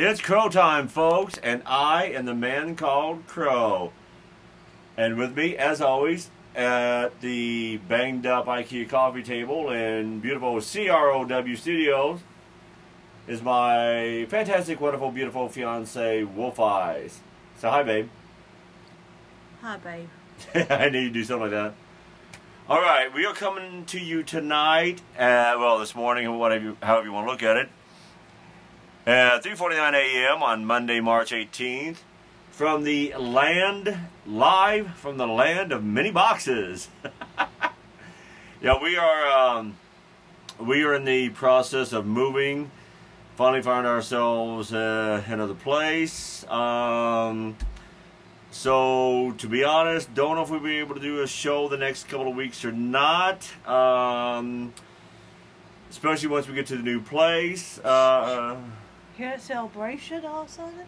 It's Crow time, folks, and I am the man called Crow. And with me, as always, at the banged up IKEA coffee table in beautiful CROW Studios is my fantastic, wonderful, beautiful fiance, Wolf Eyes. So, hi, babe. Hi, babe. I need to do something like that. All right, we are coming to you tonight, uh, well, this morning, whatever, however you want to look at it, at 3.49 a.m. on Monday, March 18th, from the land, live from the land of many boxes. yeah, we are, um, we are in the process of moving, finally found ourselves uh, another place. Um, so, to be honest, don't know if we'll be able to do a show the next couple of weeks or not. Um, especially once we get to the new place. Uh, Hear a celebration or something?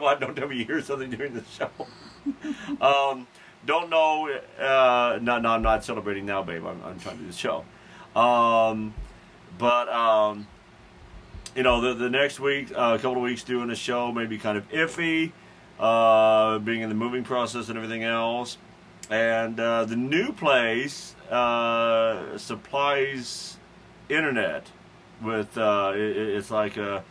Why don't tell me you hear something during the show? um, don't know. Uh, no, no, I'm not celebrating now, babe. I'm, I'm trying to do the show. Um, but um, you know, the the next week, uh, a couple of weeks doing the show may be kind of iffy uh, being in the moving process and everything else. And uh, the new place uh, supplies internet with uh, it, it's like a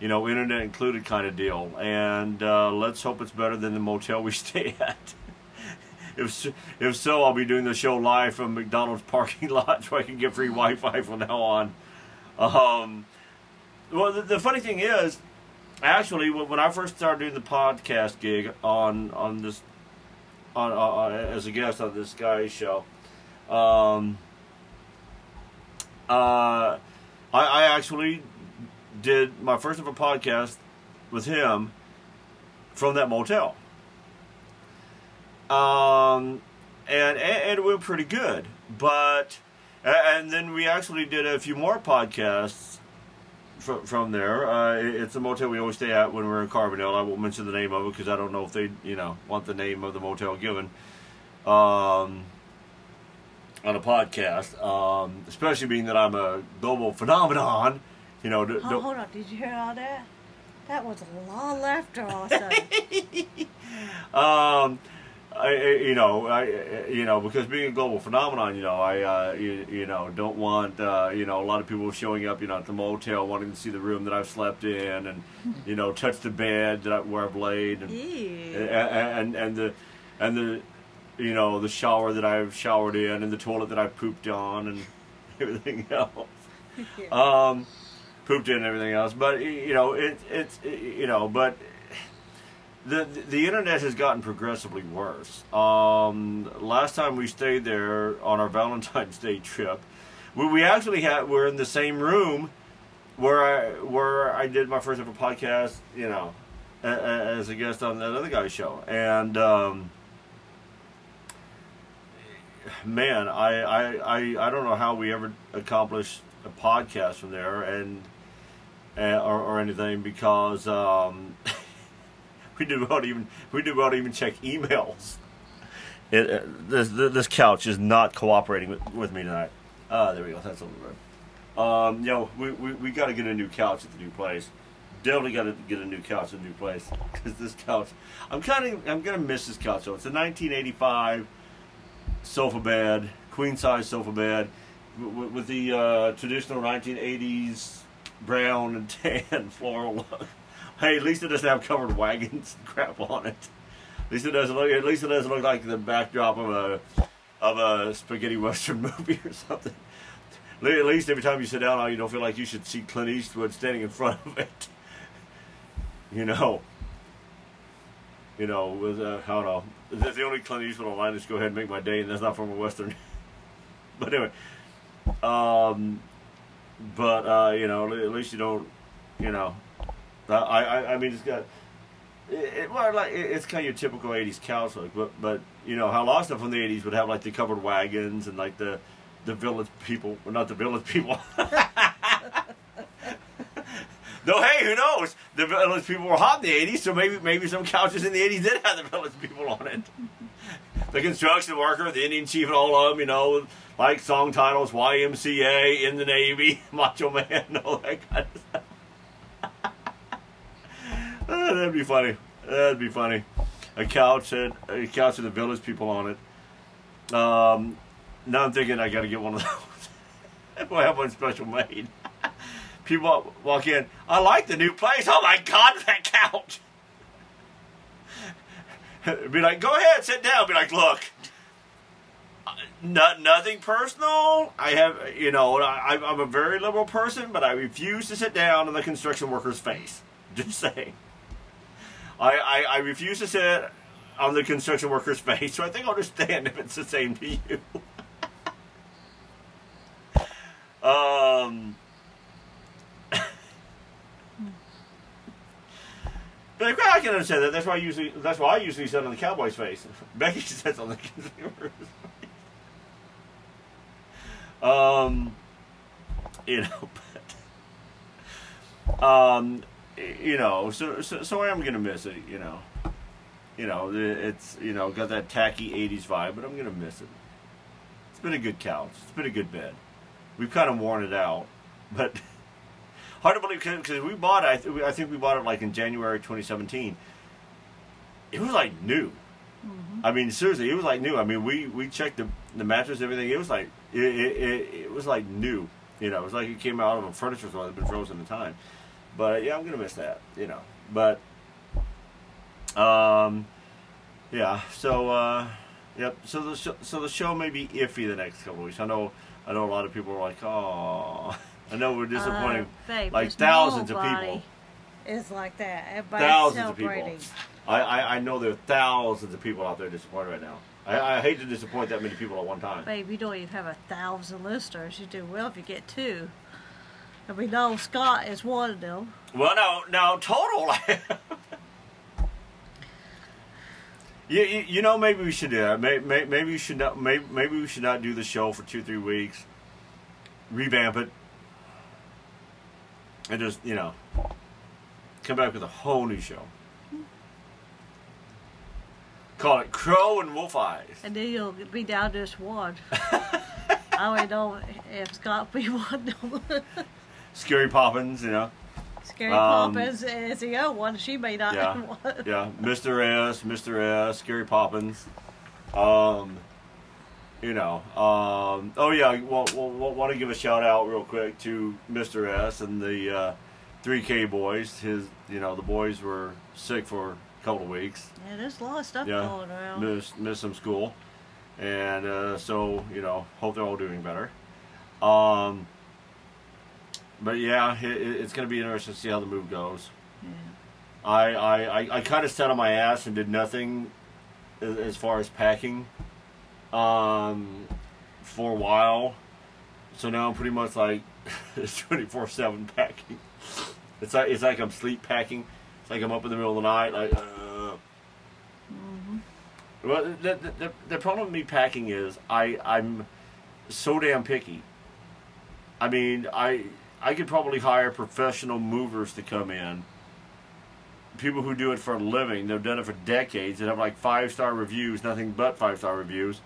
you know internet included kind of deal. And uh, let's hope it's better than the motel we stay at. if if so, I'll be doing the show live from McDonald's parking lot so I can get free Wi-Fi from now on. Um, well, the, the funny thing is, actually, when I first started doing the podcast gig on on this on as a guest on this guy's show, um, uh, I, I actually did my first ever podcast with him from that motel. Um, and, and it went pretty good, but and then we actually did a few more podcasts from, from there. Uh, it's a motel we always stay at when we're in Carbondale. I won't mention the name of it because I don't know if they, you know, want the name of the motel given um, on a podcast. Um, especially being that I'm a global phenomenon. You know, d- Oh, hold on. Did you hear all that? That was a lot of laughter all of a sudden. um, I, you know, I, you know, because being a global phenomenon, you know, I, uh, you, you know, don't want, uh, you know, a lot of people showing up, you know, at the motel wanting to see the room that I've slept in, and you know, touch the bed that I, where I've laid, and, and and and the and the you know the shower that I've showered in, and the toilet that I pooped on, and everything else um, pooped in and everything else. But you know, it, it's you know, but the the internet has gotten progressively worse. Um, last time we stayed there on our Valentine's Day trip, we, we actually had we're in the same room where I where I did my first ever podcast. You know, as a guest on that other guy's show, and. Um, man, I, I, I, I don't know how we ever accomplished a podcast from there and uh, or, or anything because um, we did about even we did about even check emails. It, uh, this this couch is not cooperating with, with me tonight. Ah, there we go. That's a little bit. Um, you know, we, we, we got to get a new couch at the new place. Definitely got to get a new couch at the new place because this couch. I'm kind of I'm gonna miss this couch. though. it's a 1985 sofa bed, queen size sofa bed, with, with the uh, traditional 1980s brown and tan floral look. Hey, at least it doesn't have covered wagons and crap on it. At least it doesn't look. At least it doesn't look like the backdrop of a of a spaghetti western movie or something. At least every time you sit down, you don't feel like you should see Clint Eastwood standing in front of it. You know. You know, with uh, I don't know. That's the only Clint Eastwood line is "Go ahead and make my day," and that's not from a western. but anyway, um, but uh, you know, at least you don't, you know, I I, I mean, it's got. It, it, well, like it, it's kind of your typical '80s couch look, but but you know how a lot of stuff from the '80s would have like the covered wagons and like the the village people, well, not the village people. Though, hey, who knows? The village people were hot in the '80s, so maybe maybe some couches in the '80s did have the village people on it. the construction worker, the Indian chief, and all of them, you know, like song titles, YMCA, in the Navy, Macho Man, all that kind of stuff. Uh, that'd be funny. That'd be funny. A couch had a couch with the village people on it. Um, now I'm thinking I got to get one of those. we'll have one special made. People walk- in. I like the new place. Oh my God, that couch. Be like, go ahead, sit down. Be like, look, not nothing personal. I have, you know, I, I'm a very liberal person, but I refuse to sit down in the construction worker's face. Just saying. I, I, I refuse to sit on the construction worker's face, so I think I'll just stand if it's the same to you. um. Like, well, I can understand that. That's why I usually that's why I usually sit on the cowboy's face. Becky sits on the consumer's face. Um, you know, but um, you know, so so, so I am gonna miss it. You know, you know, it's you know got that tacky '80s vibe, but I'm gonna miss it. It's been a good couch. It's been a good bed. We've kind of worn it out, but hard to believe because we bought it. I, th- I think we bought it like in January 2017. It was like new. I mean, seriously, it was like new. I mean, we we checked the the mattress, everything. It was like it, it, it, it was like new. You know, it was like it came out of a furniture store that had been frozen in time. But yeah, I'm gonna miss that. You know, but um, yeah. So uh, yep. So the sh- so the show may be iffy the next couple of weeks. I know. I know a lot of people are like, oh. I know we're disappointing Uh, babe, like thousands of people. It's like that. Everybody's Thousands of people. celebrating. I, I, I know there are thousands of people out there disappointed right now. I, I hate to disappoint that many people at one time. Babe, you don't even have a thousand listeners. You do well if you get two. And we know Scott is one of them. Well, no, no, total. you, you, you know, maybe we should do that. Maybe, maybe we should not. Maybe, maybe we should not do the show for two, three weeks. Revamp it, and just you know, come back with a whole new show. Call it Crow and Wolf Eyes. And then you'll be down to just one. I don't know if Scott be one. Scary Poppins, you know. Scary Um, Poppins is the other one. She may not Yeah, have one. yeah. Mr. S, Mr. S, Scary Poppins. Um, you know. Um, oh yeah. Well, well, well, want to give a shout out real quick to Mr. S and the uh, 3K boys. His, you know, the boys were sick for a couple of weeks. Yeah, there's a lot of stuff Yeah, going around. missed missed some school, and uh, so you know, hope they're all doing better. Um, but yeah, it- it's going to be interesting to see how the move goes. Yeah. I I, I, I kind of sat on my ass and did nothing as, as far as packing um, for a while. So now I'm pretty much like it's 24 seven packing. It's like it's like I'm sleep packing. It's like I'm up in the middle of the night. Like, uh, well, the, the, the, the problem with me packing is I I'm so damn picky. I mean, I I could probably hire professional movers to come in. People who do it for a living, they've done it for decades, and have like five star reviews, nothing but five star reviews.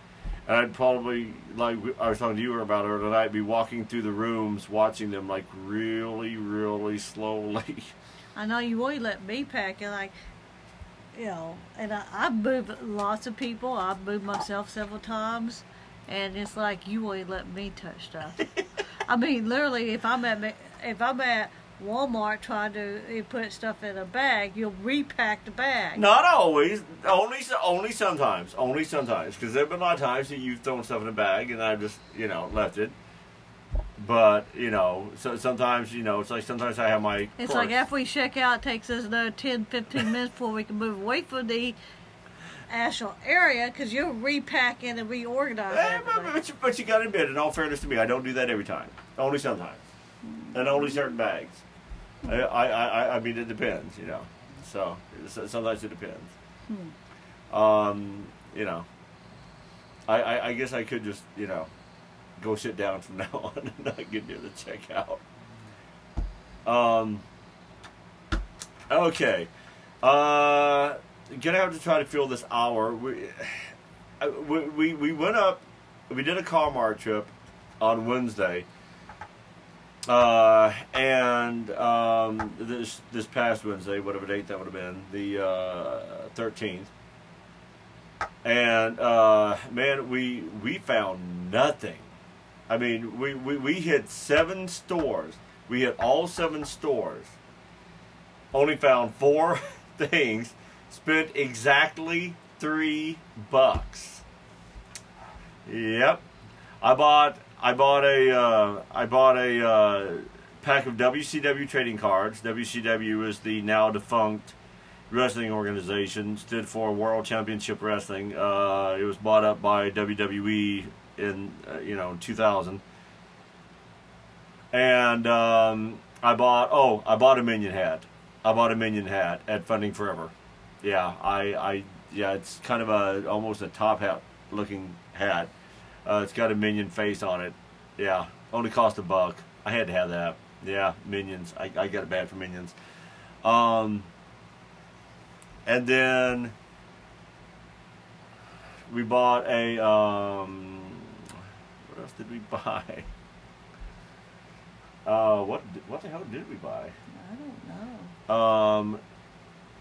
And I'd probably, like I was talking to you about earlier tonight, be walking through the rooms, watching them like really, really slowly. I know you won't let me pack it, like, you know, and I, I've moved lots of people. I've moved myself several times, and it's like you won't let me touch stuff. I mean, literally, if I'm at if I'm at Walmart trying to uh, put stuff in a bag, you'll repack the bag. Not always, only only sometimes, only sometimes, because there've been a lot of times that you've thrown stuff in a bag and I've just you know left it. But you know, so sometimes you know it's like sometimes I have my. It's purse. like after we check out, it takes us another 10, 15 minutes before we can move away from the actual area because you're repacking and reorganizing. Eh, but, but, you, but you got to admit, in all fairness to me, I don't do that every time. Only sometimes, and only certain bags. I, I, I, I mean, it depends, you know. So so- sometimes it depends. Um, you know, I, I, I guess I could just, you know, go sit down from now on and not get near the checkout. Um. Okay. Uh, gonna have to try to fill this hour. We, we, we, we went up, we did a car mart trip on Wednesday. Uh, and um, this this past Wednesday, whatever date that would have been, the uh, thirteenth. and uh, man, we we found nothing. I mean, we, we, we hit seven stores. We hit all seven stores. Only found four things. Spent exactly three bucks. Yep. I bought I bought a uh, I bought a uh, pack of WCW trading cards. WCW is the now defunct wrestling organization. Stood for World Championship Wrestling. Uh, it was bought up by WWE in uh, you know 2000. And um, I bought oh I bought a minion hat. I bought a minion hat at Funding Forever. Yeah, I I yeah it's kind of a almost a top hat looking hat. Uh, it's got a minion face on it. Yeah, only cost a buck. I had to have that. Yeah, minions. I, I got it bad for minions. Um, and then we bought a. Um, what else did we buy? Uh, what what the hell did we buy? I don't know. Um,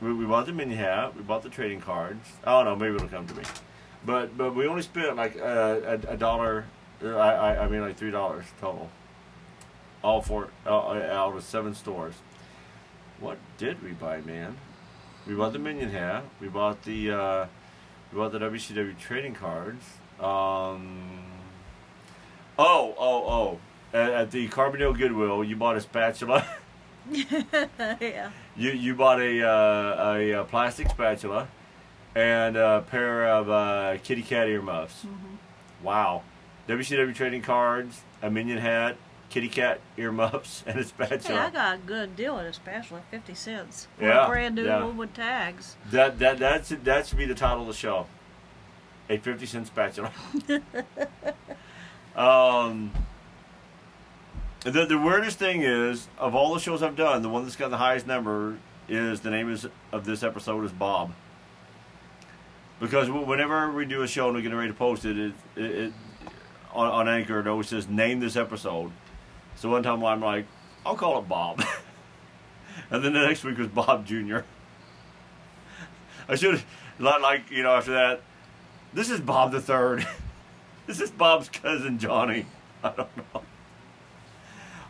we, we bought the mini hat. We bought the trading cards. I don't know. Maybe it'll come to me. But but we only spent like uh, a, a dollar. I, I I mean like three dollars total. All four uh, out of seven stores. What did we buy, man? We bought the minion hat. We bought the uh, we bought the WCW trading cards. Um, oh oh oh! At, at the Carbondale Goodwill, you bought a spatula. yeah. You you bought a uh, a, uh plastic spatula and a pair of uh, kitty cat earmuffs. Mm-hmm. Wow. WCW trading cards, a minion hat, kitty cat earmuffs, and a Hey. I got a good deal at a at 50 cents. Yeah, a brand new yeah. one with tags. That that that's that should be the title of the show. A fifty cent spatula. um. The the weirdest thing is of all the shows I've done, the one that's got the highest number is the name is, of this episode is Bob. Because whenever we do a show and we get ready to post it, it, it, it on, on Anchor it always says name this episode. So one time I'm like, I'll call it Bob, and then the next week was Bob Junior. I should like like you know after that. This is Bob the Third. this is Bob's cousin Johnny. I don't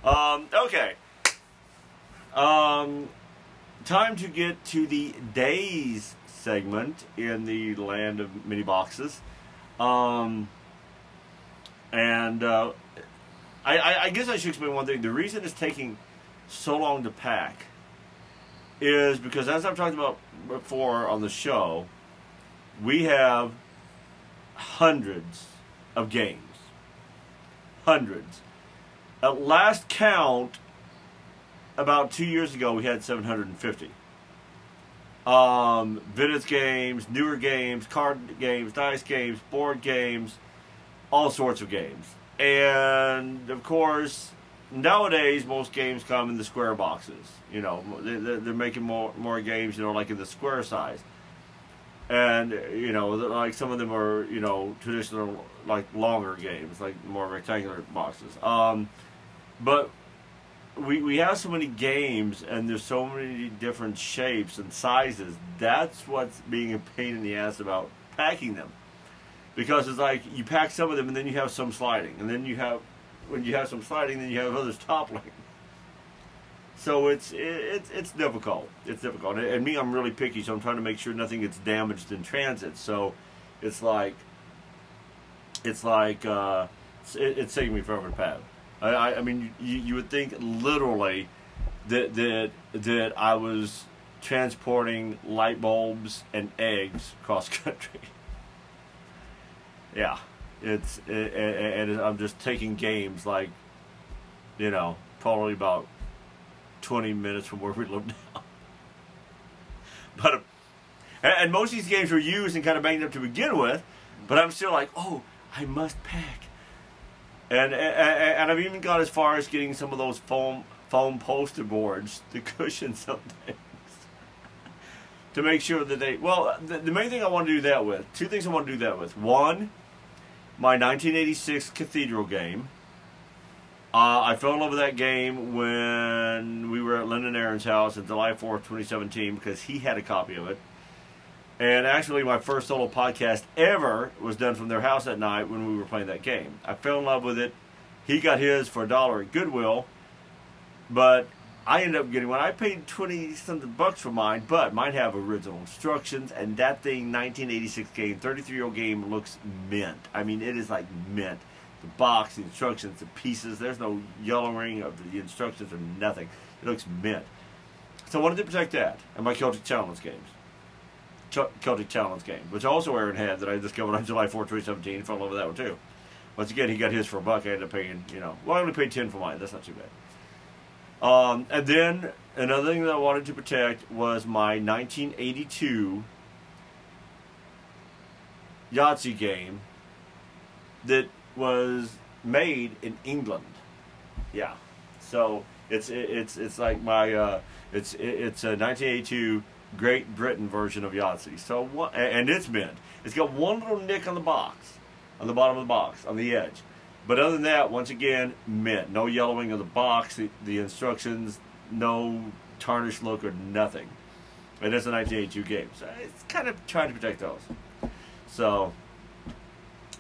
know. Um, okay. Um, time to get to the days segment in the land of mini boxes. Um, and uh, I, I, I guess I should explain one thing. The reason it's taking so long to pack is because, as I've talked about before on the show, we have hundreds of games. Hundreds. At last count, about two years ago, we had 750. Um, vintage games, newer games, card games, dice games, board games, all sorts of games. And of course, nowadays most games come in the square boxes. You know, they- they- they're making more more games. You know, like in the square size. And you know, like some of them are you know traditional like longer games, like more rectangular boxes. Um, but we we have so many games and there's so many different shapes and sizes. That's what's being a pain in the ass about packing them. Because it's like you pack some of them and then you have some sliding, and then you have when you have some sliding, then you have others toppling. So it's it, it's it's difficult. It's difficult. And, me, I'm really picky, so I'm trying to make sure nothing gets damaged in transit. So it's like it's like uh, it's, it, it's taking me forever to pack. I, I, mean, you, you would think literally that that that I was transporting light bulbs and eggs cross country. yeah, it's it, and, and I'm just taking games like, you know, probably about twenty minutes from where we live now. but and most of these games were used and kind of banged up to begin with, but I'm still like, oh, I must pack. And, and and I've even got as far as getting some of those foam foam poster boards to cushion some things to make sure that they. Well, the, the main thing I want to do that with two things I want to do that with. One, my 1986 Cathedral game, Uh, I fell in love with that game when we were at Lyndon Aaron's house on July 4th, 2017, because he had a copy of it. And actually, my first solo podcast ever was done from their house at night when we were playing that game. I fell in love with it. He got his for a dollar at Goodwill, but I ended up getting one. I paid 20 something bucks for mine, but mine have original instructions, and that thing, 1986 game, 33 year old game, looks mint. I mean, it is like mint the box, the instructions, the pieces. There's no yellowing of the instructions or nothing. It looks mint. So I wanted to protect that and my Celtic Challenge games. Celtic Challenge game, which also Aaron had that I discovered on July 4, 2017. Fell in love with that one too. Once again, he got his for a buck. I ended up paying, you know, well, I only paid 10 for mine. That's not too bad. Um, and then another thing that I wanted to protect was my 1982 Yahtzee game that was made in England. Yeah, so it's it's it's like my uh, it's it's a 1982 Great Britain version of Yahtzee. So what, and it's mint. It's got one little nick on the box, on the bottom of the box, on the edge. But other than that, once again, mint. No yellowing of the box, the, the instructions, no tarnished look or nothing. And It is a 1982 game, so it's kind of trying to protect those. So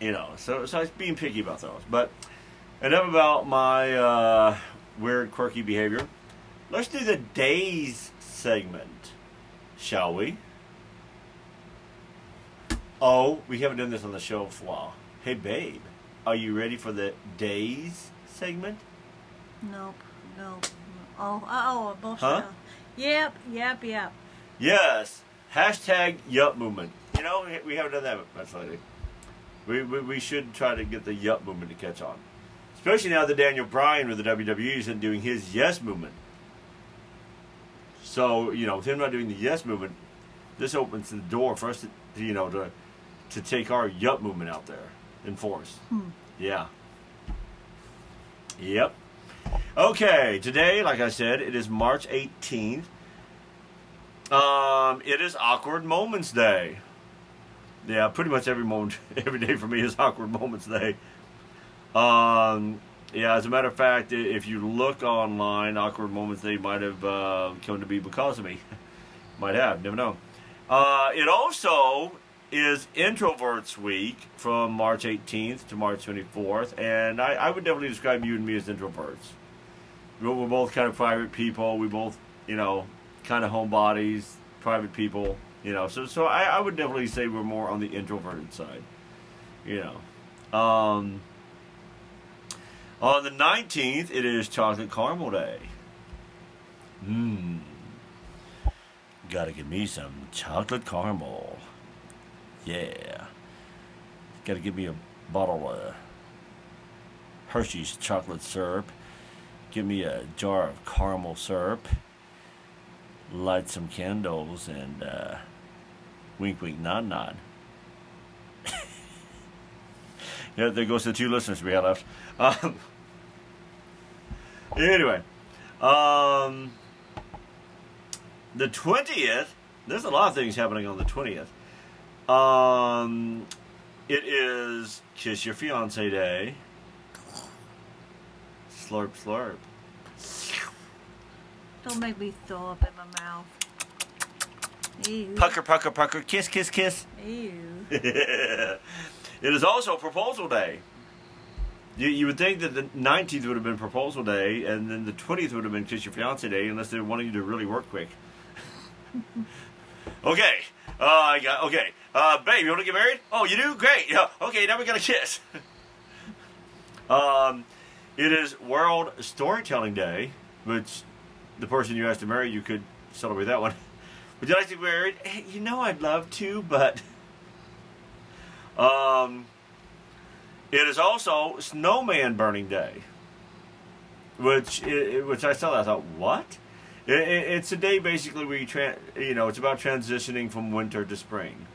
you know, so so I was being picky about those. But enough about my uh, weird, quirky behavior. Let's do the days segment, shall we? Oh, we haven't done this on the show for a while. Hey, babe, are you ready for the days segment? Nope. Nope. Oh, oh, bullshit. Huh? Yep, yep, yep. Yes. Hashtag Yup Movement. You know, we haven't done that much lately. We, we, we should try to get the Yup movement to catch on. Especially now that Daniel Bryan with the WWE isn't doing his Yes movement. So, you know, with him not doing the Yes movement, this opens the door for us to, you know, to, to take our Yup movement out there in force. Hmm. Yeah. Yep. Okay, today, like I said, it is March 18th. Um, it is Awkward Moments Day. Yeah, pretty much every moment, every day for me is Awkward Moments Day. Um, yeah, as a matter of fact, if you look online, Awkward Moments they might have uh, come to be because of me. might have, never know. Uh, it also is Introverts Week from March 18th to March 24th, and I, I would definitely describe you and me as introverts. We're, both kind of private people. We both, you know, kind of homebodies, private people, you know. So, so I, I would definitely say we're more on the introverted side, you know. Um, on the 19th, it is Chocolate Caramel Day. Mmm. Gotta give me some chocolate caramel. Yeah. Gotta give me a bottle of Hershey's chocolate syrup. Give me a jar of caramel syrup. Light some candles and uh, wink, wink, nod, nod. yeah, there goes the two listeners we had left. Um, anyway, um, the 20th, there's a lot of things happening on the 20th. Um, it is Kiss Your Fiance Day. Slurp, slurp. Don't make me throw up in my mouth. Ew. Pucker, pucker, pucker. Kiss, kiss, kiss. Ew. it is also Proposal Day. You, you would think that the 19th would have been Proposal Day, and then the 20th would have been Kiss Your Fiance Day, unless they wanted you to really work quick. okay. Uh, I got, okay. Uh, babe, you want to get married? Oh, you do? Great. Yeah. Okay, now we got to kiss. um, it is World Storytelling Day, which the person you asked to marry, you could celebrate that one. Would you like to be married? Hey, you know I'd love to, but um, it is also Snowman Burning Day, which i- which I saw. that, I thought, what? It, it, it's a day basically where you tra- you know it's about transitioning from winter to spring.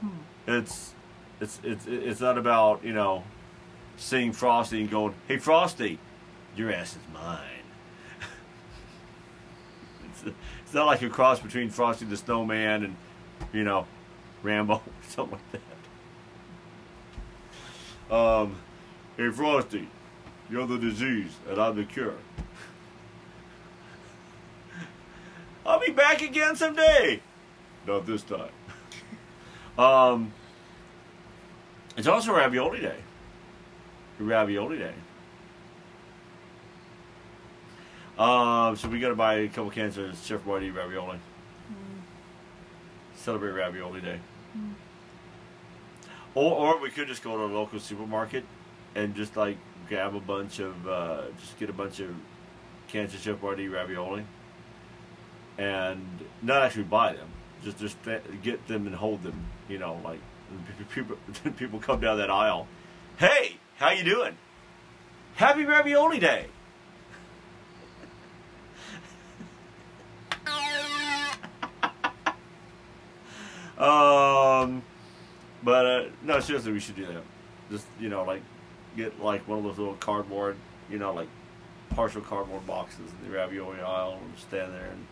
Hmm. It's it's it's it's not about you know seeing Frosty and going, hey Frosty, your ass is mine. it's, it's not like a cross between Frosty the Snowman and you know Rambo, or something like that. Um, hey Frosty, You're the disease, and I'm the cure. I'll be back again someday. Not this time. um, it's also Ravioli Day. Ravioli Day. Um, so we got to buy a couple cans of Chef Boyardee ravioli. Celebrate Ravioli Day. Or, or we could just go to a local supermarket and just like grab a bunch of, uh, just get a bunch of of Chef Boyardee ravioli, and not actually buy them. Just just get them and hold them. You know, like people people come down that aisle. Hey, how you doing? Happy Ravioli Day. um, but uh, no, seriously, we should do that. Just you know, like get like one of those little cardboard, you know, like partial cardboard boxes in the ravioli aisle, and stand there, and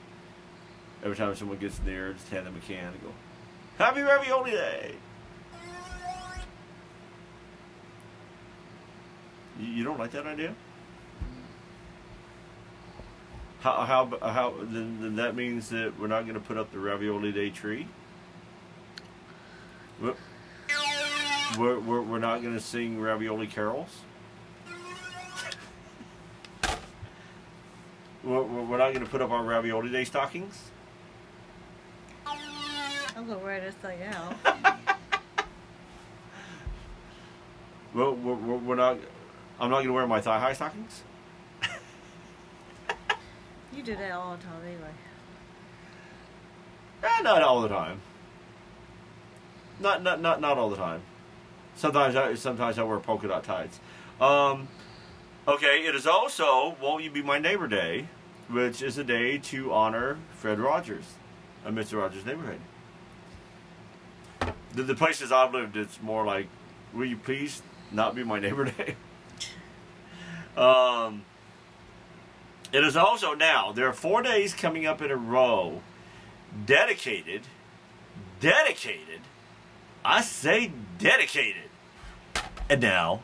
every time someone gets near, just hand them a can and go, "Happy Ravioli Day." You, don't like that idea? How how how then, then that means that we're not going to put up the Ravioli Day tree. We're we're, we're, we're not going to sing ravioli carols. We're, we're not going to put up our ravioli day stockings. I'm gonna wear this thing out. We're, we're, we're we're not. I'm not going to wear my thigh high stockings. You do that all the time anyway. Eh, not all the time. Not not not not all the time. Sometimes I sometimes I wear polka dot tights. Um, okay, it is also Won't You Be My Neighbor Day, which is a day to honor Fred Rogers, a Mr. Rogers neighborhood. The, the places I've lived, it's more like, will you please not be my neighbor day? um, it is also now, there are four days coming up in a row dedicated, dedicated, I say dedicated. And now,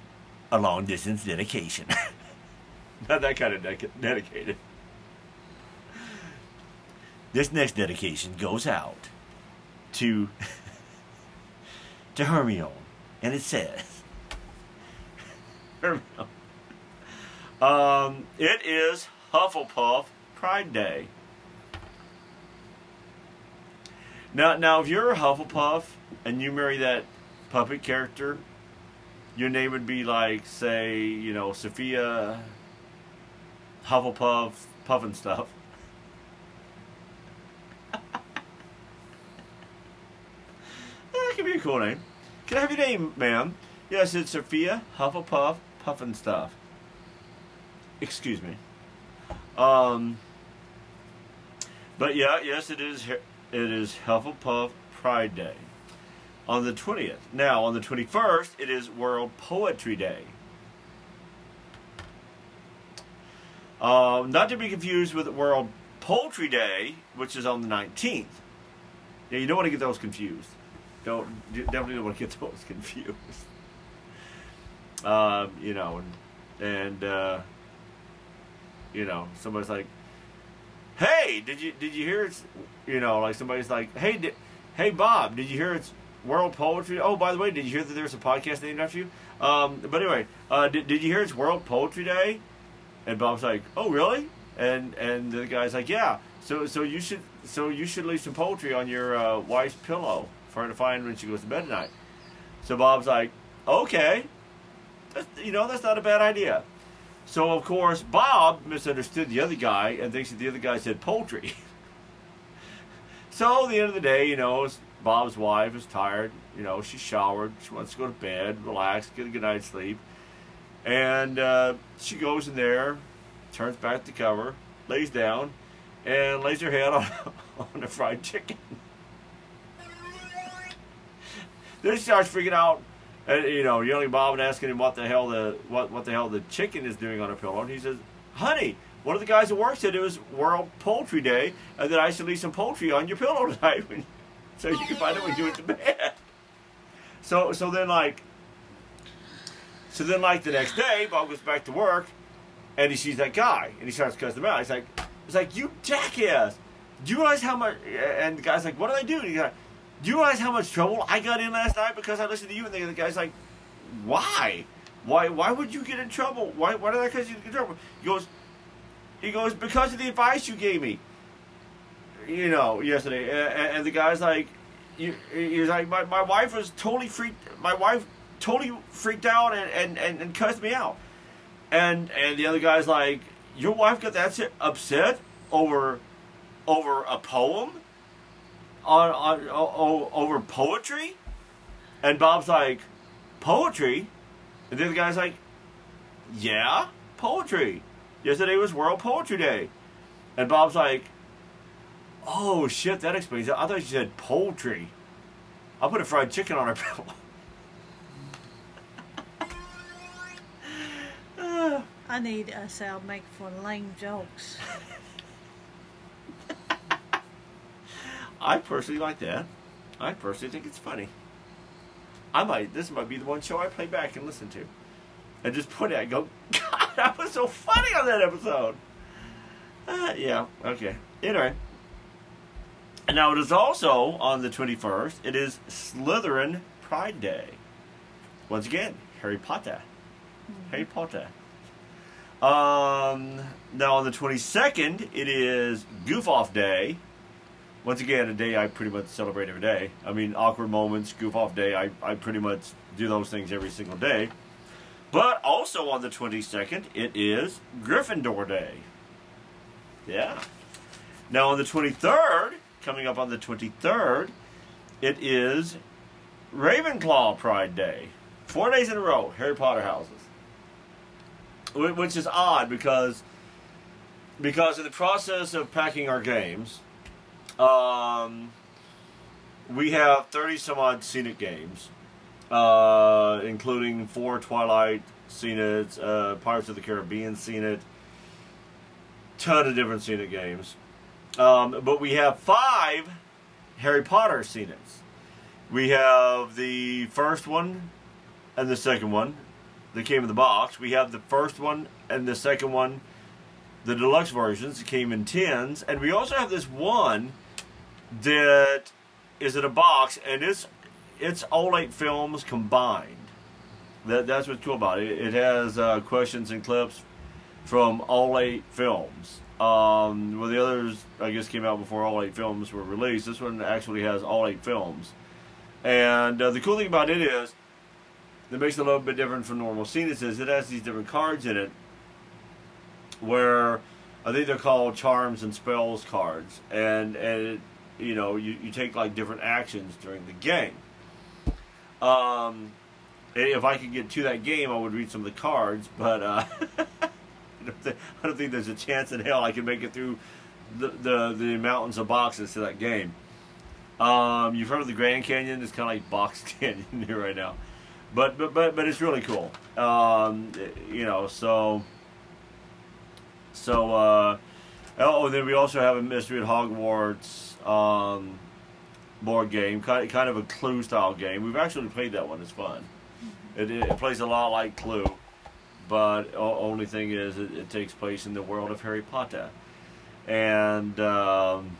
a long distance dedication. Not that kind of dec- dedicated. This next dedication goes out to to Hermione, and it says, Hermione. Um, it is Hufflepuff Pride Day. Now, now, if you're a Hufflepuff and you marry that puppet character, your name would be like, say, you know, Sophia Hufflepuff, Pufnstuf. that could be a cool name. Can I have your name, ma'am? Yes, it's Sophia Hufflepuff, Pufnstuf. Excuse me. Um, but yeah, yes, it is. It is Hufflepuff Pride Day on the twentieth. Now, on the twenty-first, it is World Poetry Day. Um, not to be confused with World Poultry Day, which is on the nineteenth. Yeah, you don't want to get those confused. Don't definitely don't want to get those confused. Um, you know, and and. Uh, you know, somebody's like, "Hey, did you did you hear it's you know, like somebody's like, "Hey, hey Bob, did you hear it's World Poetry? Oh, by the way, did you hear that there's a podcast named after you? Um, but anyway, uh, did, did you hear it's World Poetry Day?" And Bob's like, "Oh, really?" And and the guy's like, "Yeah. So so you should so you should leave some poetry on your uh, wife's pillow for her to find when she goes to bed at night." So Bob's like, "Okay, that's, you know that's not a bad idea." So of course Bob misunderstood the other guy and thinks that the other guy said poultry. so at the end of the day, you know, Bob's wife is tired. You know, she showered. She wants to go to bed, relax, get a good night's sleep. And uh, she goes in there, turns back the cover, lays down, and lays her head on, on the fried chicken. then she starts freaking out and you know, yelling Bob and asking him what the hell the what what the hell the chicken is doing on a pillow. And he says, "Honey, one of the guys at work said it was World Poultry Day, and that I should leave some poultry on your pillow tonight, so you can find it when you get to bed." So so then like, So then, like the next day, Bob goes back to work, and he sees that guy, and he starts cussing him out. He's like, "He's like, you jackass! Do you realize how much?" And the guy's like, "What did I do?" And he's like, "Do you realize how much trouble I got in last night because I listened to you?" And the guy's like, "Why? Why? Why would you get in trouble? Why? Why did I cause you get in trouble?" He goes, "He goes because of the advice you gave me." You know, yesterday, and, and the guy's like, you, he's like, my, my wife was totally freaked. My wife totally freaked out and, and, and, and cussed me out. And and the other guy's like, your wife got that upset over over a poem on, on over poetry, and Bob's like, poetry, and then the guy's like, yeah, poetry. Yesterday was World Poetry Day, and Bob's like, oh shit, that explains it. I thought you said poultry. I'll put a fried chicken on our pillow. I need a sound make for lame jokes. I personally like that. I personally think it's funny. I might. This might be the one show I play back and listen to, and just put it. and go, God, that was so funny on that episode. Uh, yeah. Okay. Anyway. And now it is also on the twenty first. It is Slytherin Pride Day. Once again, Harry Potter. Mm-hmm. Harry Potter. Um, now on the 22nd, it is Goof Off Day. Once again, a day I pretty much celebrate every day. I mean, awkward moments, Goof Off Day, I, I pretty much do those things every single day. But also on the 22nd, it is Gryffindor Day. Yeah. Now on the 23rd, coming up on the 23rd, it is Ravenclaw Pride Day. Four days in a row, Harry Potter houses which is odd because because in the process of packing our games, um, we have thirty some odd Scene It games, uh, including four Twilight Scene It, uh, Pirates of the Caribbean Scene It, ton of different Scene It games. Um, but we have five Harry Potter scenes. We have the first one and the second one, that came in the box. We have the first one and the second one, the deluxe versions that came in tins, and we also have this one that is in a box, and it's it's all eight films combined. That that's what's cool about it. It has uh, questions and clips from all eight films. Um, well, the others I guess came out before all eight films were released. This one actually has all eight films, and uh, the cool thing about it is that makes it a little bit different from normal scenes is it has these different cards in it where I think they're called charms and spells cards, and and it, you know you, you take like different actions during the game. Um, if I could get to that game, I would read some of the cards, but uh, I don't think there's a chance in hell I can make it through the the, the mountains of boxes to that game. Um, you've heard of the Grand Canyon? It's kind of like Box Canyon here right now but but but but it's really cool. Um, you know, so so uh, oh, then we also have a Mystery at Hogwarts um, board game, kind kind of a Clue style game. We've actually played that one. It's fun. It, it plays a lot like Clue, but only thing is it, it, takes place in the world of Harry Potter, and um,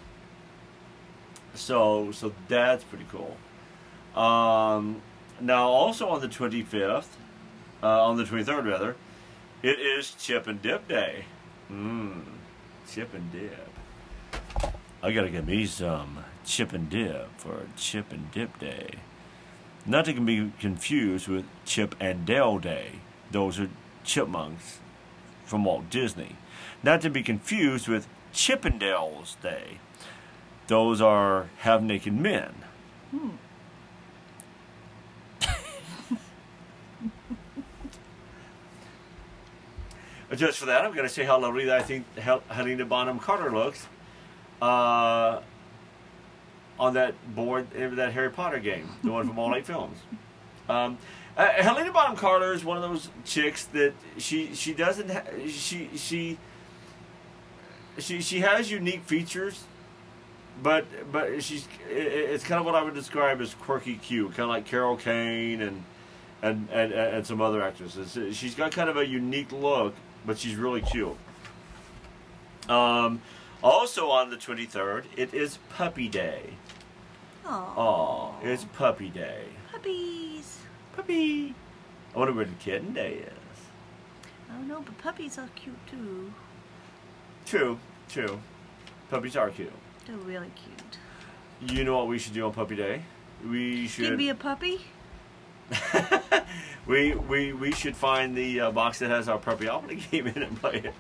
so so that's pretty cool. Um, now, also on the 25th, uh, on the 23rd rather, it is Chip and Dip Day. Mmm, Chip and Dip. I gotta get me some Chip and Dip for Chip and Dip Day. Not to be confused with Chip and Dale Day. Those are chipmunks from Walt Disney. Not to be confused with Chippendales Day. Those are half naked men. Hmm. just for that, I'm going to say how lovely I think Helena Bonham Carter looks uh, on that board in that Harry Potter game, the one from all eight films. Um, uh, Helena Bonham Carter is one of those chicks that she she doesn't ha- she she she she has unique features, but but she's it's kind of what I would describe as quirky cute, kind of like Carol Kane and and, and and some other actresses. She's got kind of a unique look, but she's really cute. Um, also on the 23rd, it is Puppy Day. Aw. Oh, it's Puppy Day. Puppies. Puppy. I wonder where the Kitten Day is. I don't know, but puppies are cute too. True, true. Puppies are cute. They're really cute. You know what we should do on Puppy Day? We Give should. me a puppy. we we we should find the uh, box that has our puppy Puppyopoly game in it and play it.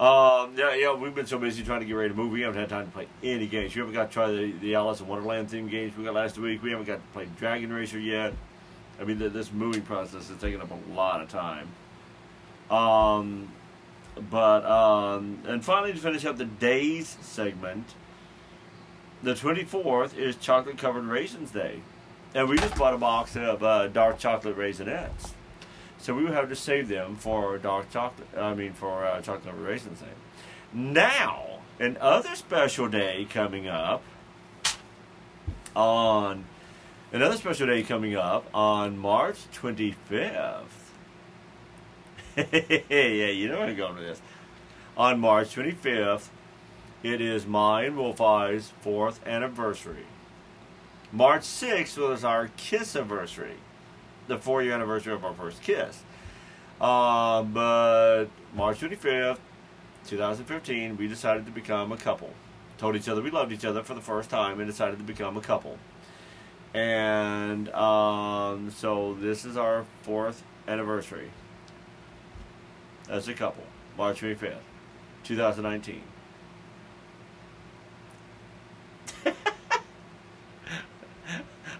Um, yeah, yeah, we've been so busy trying to get ready to move. We haven't had time to play any games. We haven't got to try the, the Alice in Wonderland theme games we got last week. We haven't got to play Dragon Racer yet. I mean, the, this moving process is taking up a lot of time. Um, but um, and finally to finish up the days segment, the twenty fourth is chocolate covered raisins day, and we just bought a box of uh, dark chocolate raisinets. So we would have to save them for dark chocolate. I mean, for uh, chocolate covered raisins day. Now, another special day coming up on another special day coming up on March twenty fifth. yeah, you know where I'm going with this. On March 25th, it is my and Wolf Eye's fourth anniversary. March 6th was our kiss anniversary, the four year anniversary of our first kiss. Uh, but March 25th, 2015, we decided to become a couple. Told each other we loved each other for the first time and decided to become a couple. And um, so this is our fourth anniversary as a couple, March 25th, 2019.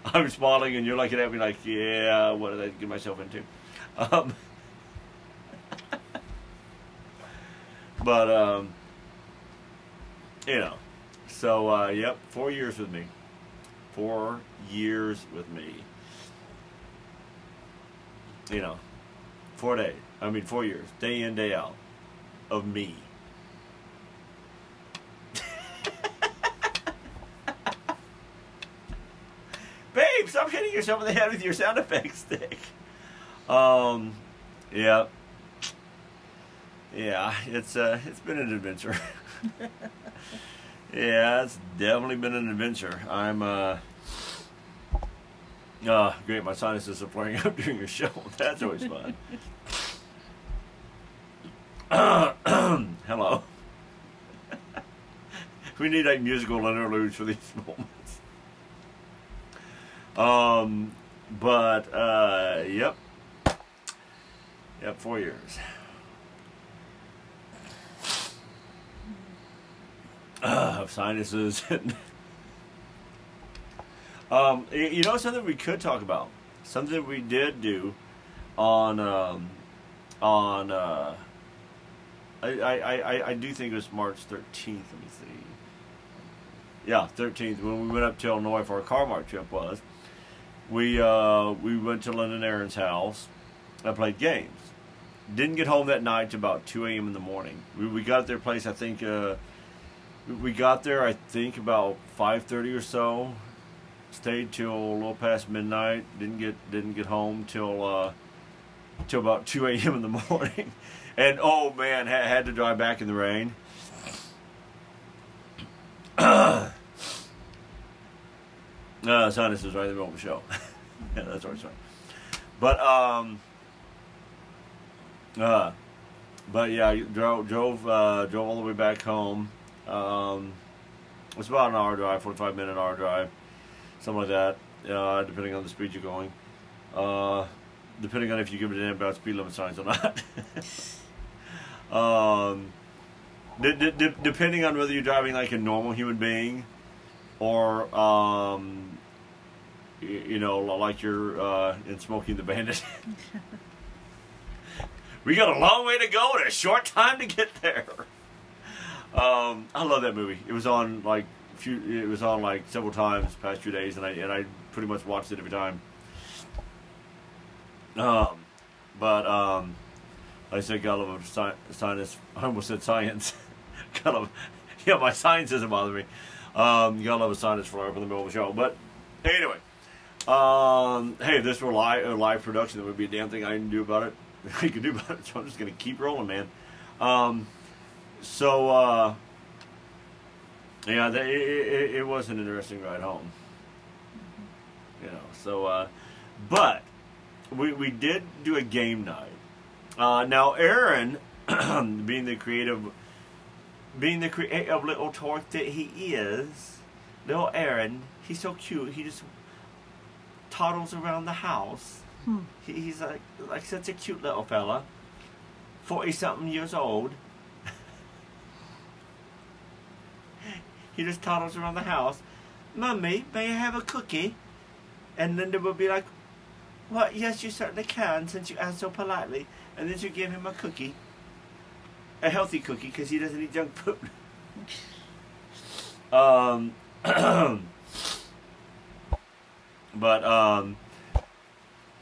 I'm smiling and you're looking at me like, yeah, what did I get myself into? Um, but, um, you know, so, uh, yep, four years with me. Four years with me. You know, four days. I mean, four years, day in, day out, of me. Babe, stop hitting yourself in the head with your sound effects stick. Um, yeah, yeah, it's uh, it's been an adventure. yeah, it's definitely been an adventure. I'm uh. Oh, great. My sinuses are flaring up during your show. That's always fun. Hello. we need like musical interludes for these moments. Um, but uh, yep, yep, four years. Uh, sinuses. um, you know something we could talk about. Something we did do on um, on. Uh, I, I, I, I do think it was March 13th. Let me see. Yeah, 13th when we went up to Illinois for our car mart trip was. We uh, we went to Linda and Aaron's house. I played games. Didn't get home that night till about 2 a.m. in the morning. We, we got their place. I think uh, we- we got there. I think about 5:30 or so. Stayed till a little past midnight. Didn't get didn't get home till uh, till about 2 a.m. in the morning. And oh man, ha- had to drive back in the rain. uh, sinuses right in the middle of the show. yeah, that's always fun. But um, uh, but yeah, drove drove uh, drove all the way back home. Um, it's about an hour drive, forty five minute hour drive, something like that. Uh, depending on the speed you're going. Uh, depending on if you give it an about speed limit signs or not. um, d- d- d- depending on whether you're driving like a normal human being, or um, you know, like you're uh, in Smokey and the Bandit. we got a long way to go and a short time to get there. Um, I love that movie. It was on like few. It was on like several times past few days, and I and I pretty much watched it every time. Um, but um, like I said, got a little sci- sinus. I almost said science. got a, yeah, my science doesn't bother me. Um, gotta love a sinus flare up in the middle of the show, but anyway. Um, hey, if this were live, a live production, there would be a damn thing I can do about it. I could do about it. So I'm just gonna keep rolling, man. Um, so uh, yeah, it, it, it was an interesting ride home. You know, so uh, but we we did do a game night. Uh, now Aaron, being the creative, being the creative little torque that he is, little Aaron, he's so cute. He just toddles around the house. Hmm. He, he's like like such a cute little fella, forty something years old. he just toddles around the house. Mummy, may I have a cookie? And Linda will be like, Well, yes, you certainly can, since you asked so politely. And then she'll give him a cookie. A healthy cookie, because he doesn't eat junk food. um, but, um,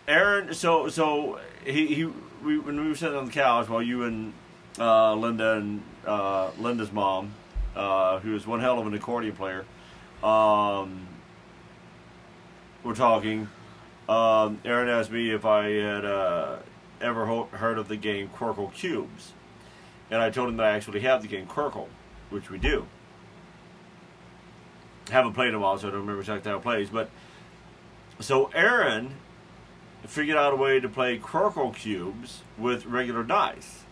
Aaron, so, so, he, he, we, when we were sitting on the couch while you and, uh, Linda and, uh, Linda's mom, uh, who is one hell of an accordion player, um, were talking. Um, Aaron asked me if I had uh, ever ho- heard of the game Qwirkle Cubes, and I told him that I actually have the game Qwirkle, which we do. I Haven't played in a while, so I don't remember exactly how it plays. But so Aaron figured out a way to play Qwirkle Cubes with regular dice,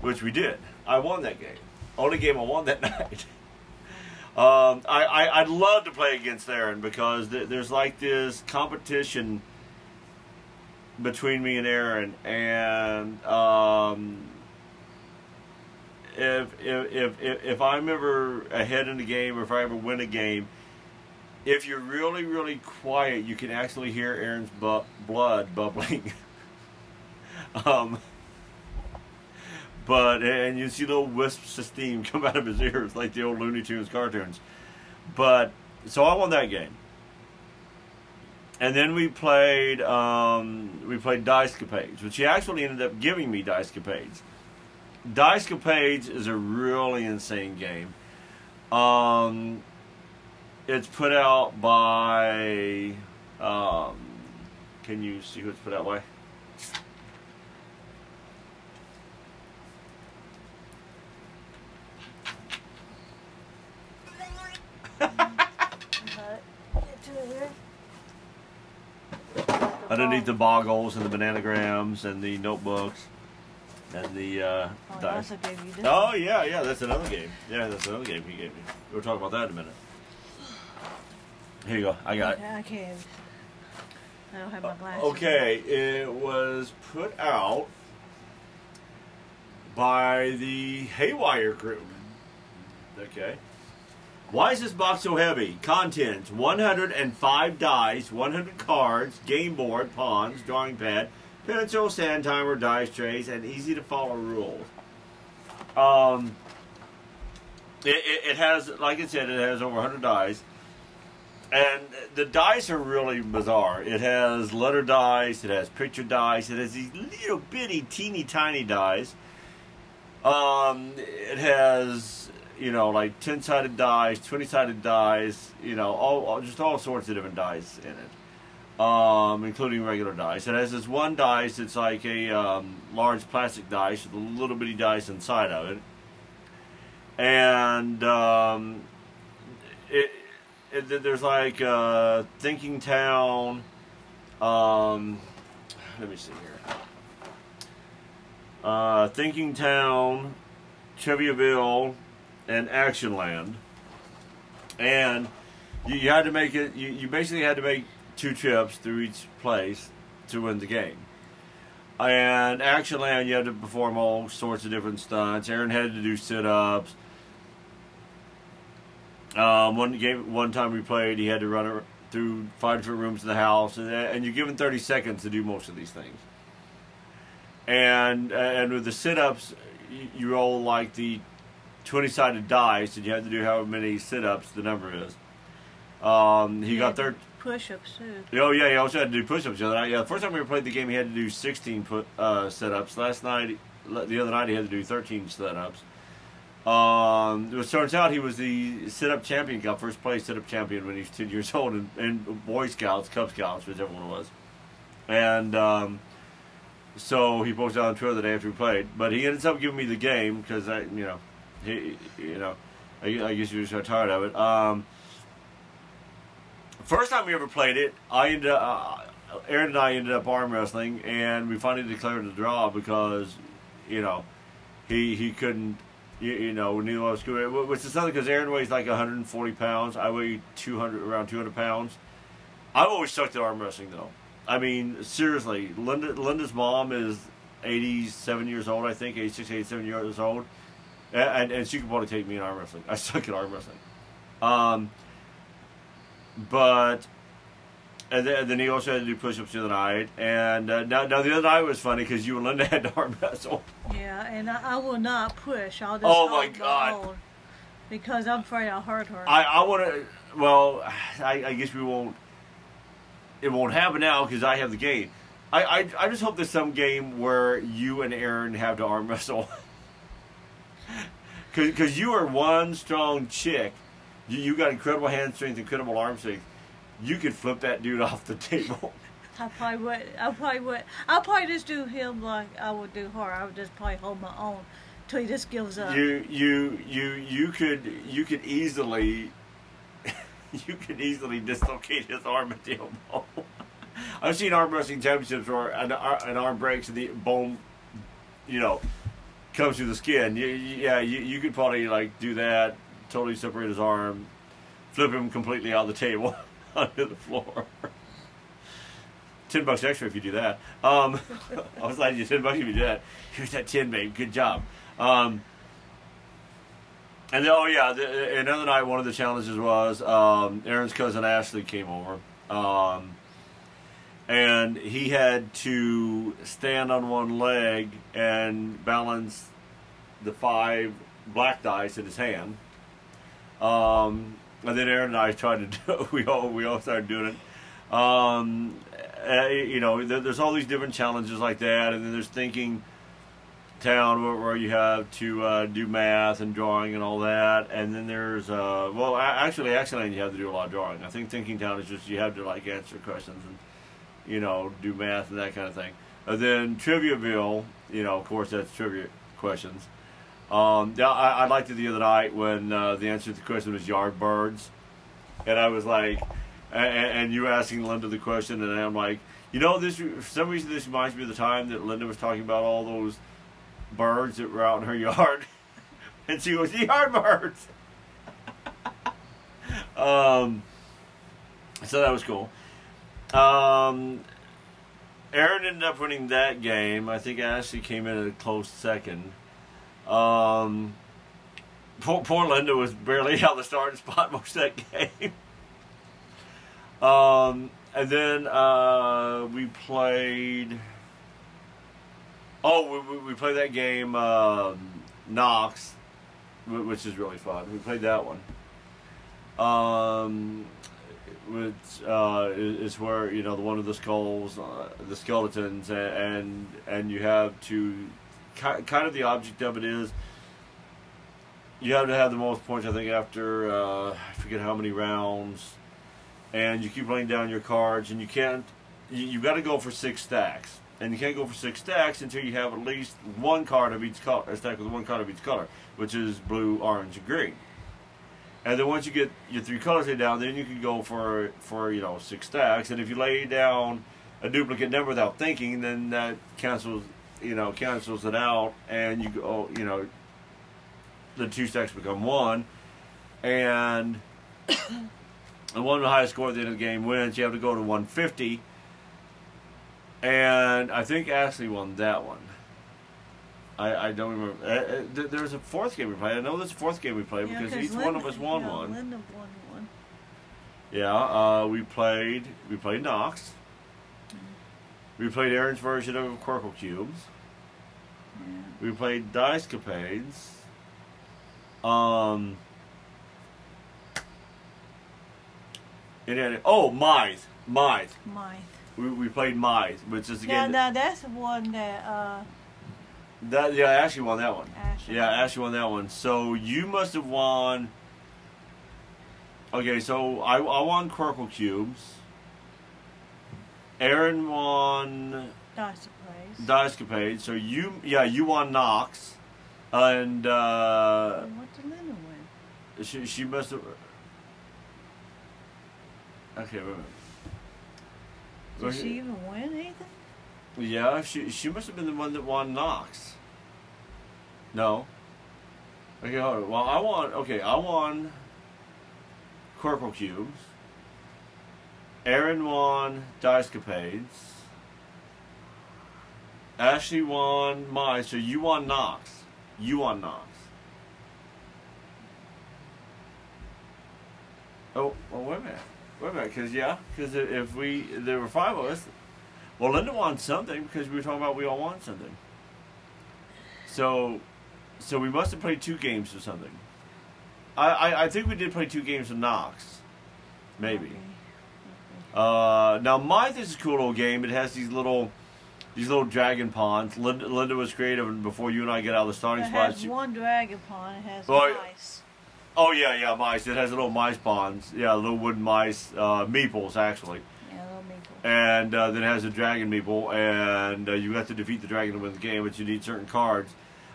which we did. I won that game. Only game I won that night. Um, I, I I'd love to play against Aaron because th- there's like this competition between me and Aaron, and um, if, if if if I'm ever ahead in the game, or if I ever win a game, if you're really really quiet, you can actually hear Aaron's bu- blood bubbling. um, but and you see little wisps of steam come out of his ears like the old Looney Tunes cartoons. But so I won that game, and then we played um, we played Dice Capades, which he actually ended up giving me Dice Capades. Dice Capades is a really insane game. Um, it's put out by. Um, can you see who it's put out by? underneath the boggles and the bananagrams and the notebooks and the uh, Oh, dice. that's okay. You did. Oh yeah, yeah, that's another game. Yeah, that's another game he gave me. We'll talk about that in a minute. Here you go. I got it. Okay, I don't have my glasses. Okay, it was put out by the Haywire Group. Okay. Why is this box so heavy? Contents 105 dice, 100 cards, game board, pawns, drawing pad, pencil, sand timer, dice trays, and easy to follow rules. Um, it, it, it has, like I said, it has over 100 dice. And the dice are really bizarre. It has letter dice, it has picture dice, it has these little bitty, teeny tiny dice. Um, it has, you know, like 10 sided dice, 20 sided dice, you know, all, all just all sorts of different dice in it, um, including regular dice. It has this one dice, it's like a um, large plastic dice with a little bitty dice inside of it. And um, it, it, there's like uh, Thinking Town. Um, let me see here. Uh, Thinking Town, Triviaville, and Actionland. And you, you had to make it. You, you basically had to make two trips through each place to win the game. And Action Land, you had to perform all sorts of different stunts. Aaron had to do sit-ups. Um, one game, one time we played, he had to run through five different rooms in the house, and, and you're given 30 seconds to do most of these things. And and with the sit-ups, you, you roll like the 20-sided dice, and you have to do however many sit-ups the number is. Um, he got third. Push-ups too. Oh yeah, he also had to do push-ups the other night. Yeah, the first time we played the game, he had to do 16 put uh. Last night, the other night, he had to do 13 sit-ups. Um, it turns out he was the sit-up champion, got first place sit-up champion when he was 10 years old in, in Boy Scouts, Cub Scouts, whichever one it was. And um, so he posted on Twitter the day after we played. But he ended up giving me the game because I, you know, he, you know, I, I guess he was so tired of it. Um, first time we ever played it, I ended up, uh, Aaron and I ended up arm wrestling, and we finally declared a draw because, you know, he he couldn't you, you know, neither of us could, which is something because Aaron weighs like 140 pounds. I weigh 200, around 200 pounds. I've always sucked at arm wrestling though. I mean, seriously, Linda, Linda's mom is 87 years old, I think, 86, 87 years old, and, and she could probably take me in arm wrestling. I suck at arm wrestling. Um, but and then, then, he also had to do push-ups the other night. And uh, now, now the other night was funny because you and Linda had to arm wrestle. Yeah, and I, I will not push. I'll just oh my god! because I'm afraid I'll hurt her. I, I want to. Well, I, I guess we won't. It won't happen now because I have the game. I, I I just hope there's some game where you and Aaron have to arm wrestle. Because you are one strong chick. You, you got incredible hand strength, incredible arm strength you could flip that dude off the table. I probably would. I probably would. I'll probably just do him like I would do her. I would just probably hold my own till he just gives up. You you you you could you could easily you could easily dislocate his arm at the elbow. I've seen arm wrestling championships where an, an arm breaks and the bone, you know, comes through the skin. You, yeah, you, you could probably like do that, totally separate his arm, flip him completely out of the table. onto the floor. ten bucks extra if you do that. Um, I was like, you ten bucks if you do that. Here's that ten, babe. Good job. Um, and then, oh yeah, the, another night one of the challenges was um, Aaron's cousin Ashley came over, um, and he had to stand on one leg and balance the five black dice in his hand. Um, and then Aaron and I tried to do. We all we all started doing it. Um, uh, you know, there, there's all these different challenges like that, and then there's thinking town where, where you have to uh, do math and drawing and all that, and then there's uh, well, actually, actually, you have to do a lot of drawing. I think thinking town is just you have to like answer questions and you know do math and that kind of thing. And then Triviaville, you know, of course, that's trivia questions. Um, yeah, I, I, liked it the other night when uh, the answer to the question was Yardbirds, and I was like, and, and, you were asking Linda the question, and I'm like, you know, this for some reason this reminds me of the time that Linda was talking about all those birds that were out in her yard, and she goes, yard birds. um, so that was cool. Um, Aaron ended up winning that game. I think Ashley came in at a close second. Um, poor, poor Linda was barely out of the starting spot most of that game. um, and then uh, we played. Oh, we, we played that game, um, Knox, which is really fun. We played that one. Um, which uh, is where you know the one of the skulls, uh, the skeletons, and, and and you have to kind of the object of it is you have to have the most points. I think after uh, I forget how many rounds, and you keep laying down your cards, and you can't. You, you've got to go for six stacks, and you can't go for six stacks until you have at least one card of each color. A stack with one card of each color, which is blue, orange, and green. And then once you get your three colors laid down, then you can go for for you know six stacks. And if you lay down a duplicate number without thinking, then that cancels you know, cancels it out, and you go, you know, the two stacks become one, and the one with the highest score at the end of the game wins. You have to go to 150, and I think Ashley won that one. I, I don't remember. Uh, uh, there was a fourth game we played. I know there's a fourth game we played yeah, because each Linda, one of us won yeah, one. Linda won one. Yeah, uh, we played. We played Knox. We played Aaron's version of Qwirkle Cubes. Yeah. We played Dice Capades. Um. And then, oh, Mythe. Mythe. Mythe. We, we played Mythe, which is again. Yeah, now that's the one that uh, That yeah, Ashley won that one. Ashley. Yeah, Ashley won that one. So you must have won. Okay, so I I won Qwirkle cubes. Aaron won Dice plays. Dicecapade. So you yeah you won Knox, and uh, what did Linda win? she she must have. Okay, wait a minute. Did Well, she even win anything? Yeah, she she must have been the one that won Knox. No. Okay, hold on. Well, I won. Okay, I won. Qwirkle cubes. Aaron won Dicecapades. Ashley won so you won Knox. You won Knox. Oh, well, wait a minute. Wait a minute, because, yeah, because if we, there were five of us, well, Linda won something because we were talking about we all won something. So, so we must have played two games or something. I, I, I think we did play two games of Knox, maybe. Okay. Uh, now Myth is a cool little game. It has these little, these little dragon ponds. Linda, Linda was creative, and before you and I get out of the starting It spot, has she- one dragon pond. It has Well, mice. oh yeah, yeah, mice. It has little mice ponds. Yeah, little wooden mice, uh, meeples actually. Yeah, little meeple. and uh, then it has a dragon meeple, and uh, you have to defeat the dragon to win the game, but you need certain cards.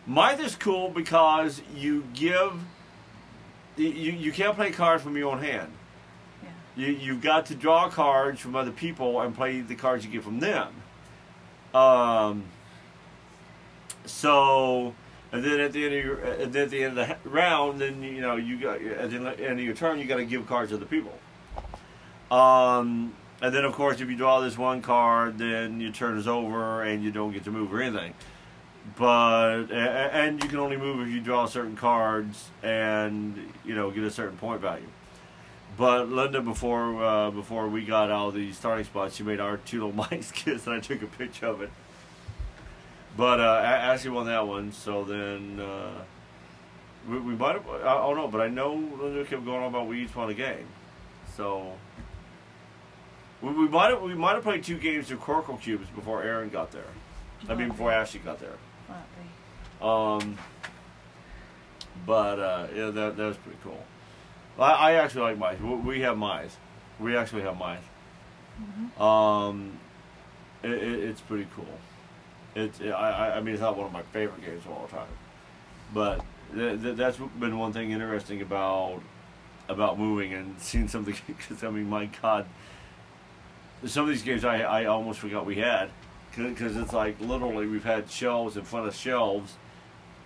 Myth is cool because you give. You, you can't play cards from your own hand. You you've got to draw cards from other people and play the cards you get from them. Um. So, and then at the end of your, and then at the end of the round, then you know you got at the end of your turn, you got to give cards to the people. Um, and then of course, if you draw this one card, then your turn is over and you don't get to move or anything. But and you can only move if you draw certain cards and you know get a certain point value. But Linda, before uh, before we got out of the starting spots, she made our two little mice kiss, and I took a picture of it. But uh, Ashley won that one, so then uh, we, we might have. I don't know, but I know Linda kept going on about we each won a game, so we, we might have we might have played two games of Qwirkle cubes before Aaron got there. I mean, before Ashley got there. Um, but uh, yeah, that that was pretty cool. I, I actually like mice. We- We have mice. We actually have mice. Mhm. Um, it, it, it's pretty cool. It's I, I I mean it's not one of my favorite games of all time, but th- th- that's been one thing interesting about about moving and seeing some of the because I mean my God, some of these games I I almost forgot we had because it's like literally we've had shelves in front of shelves,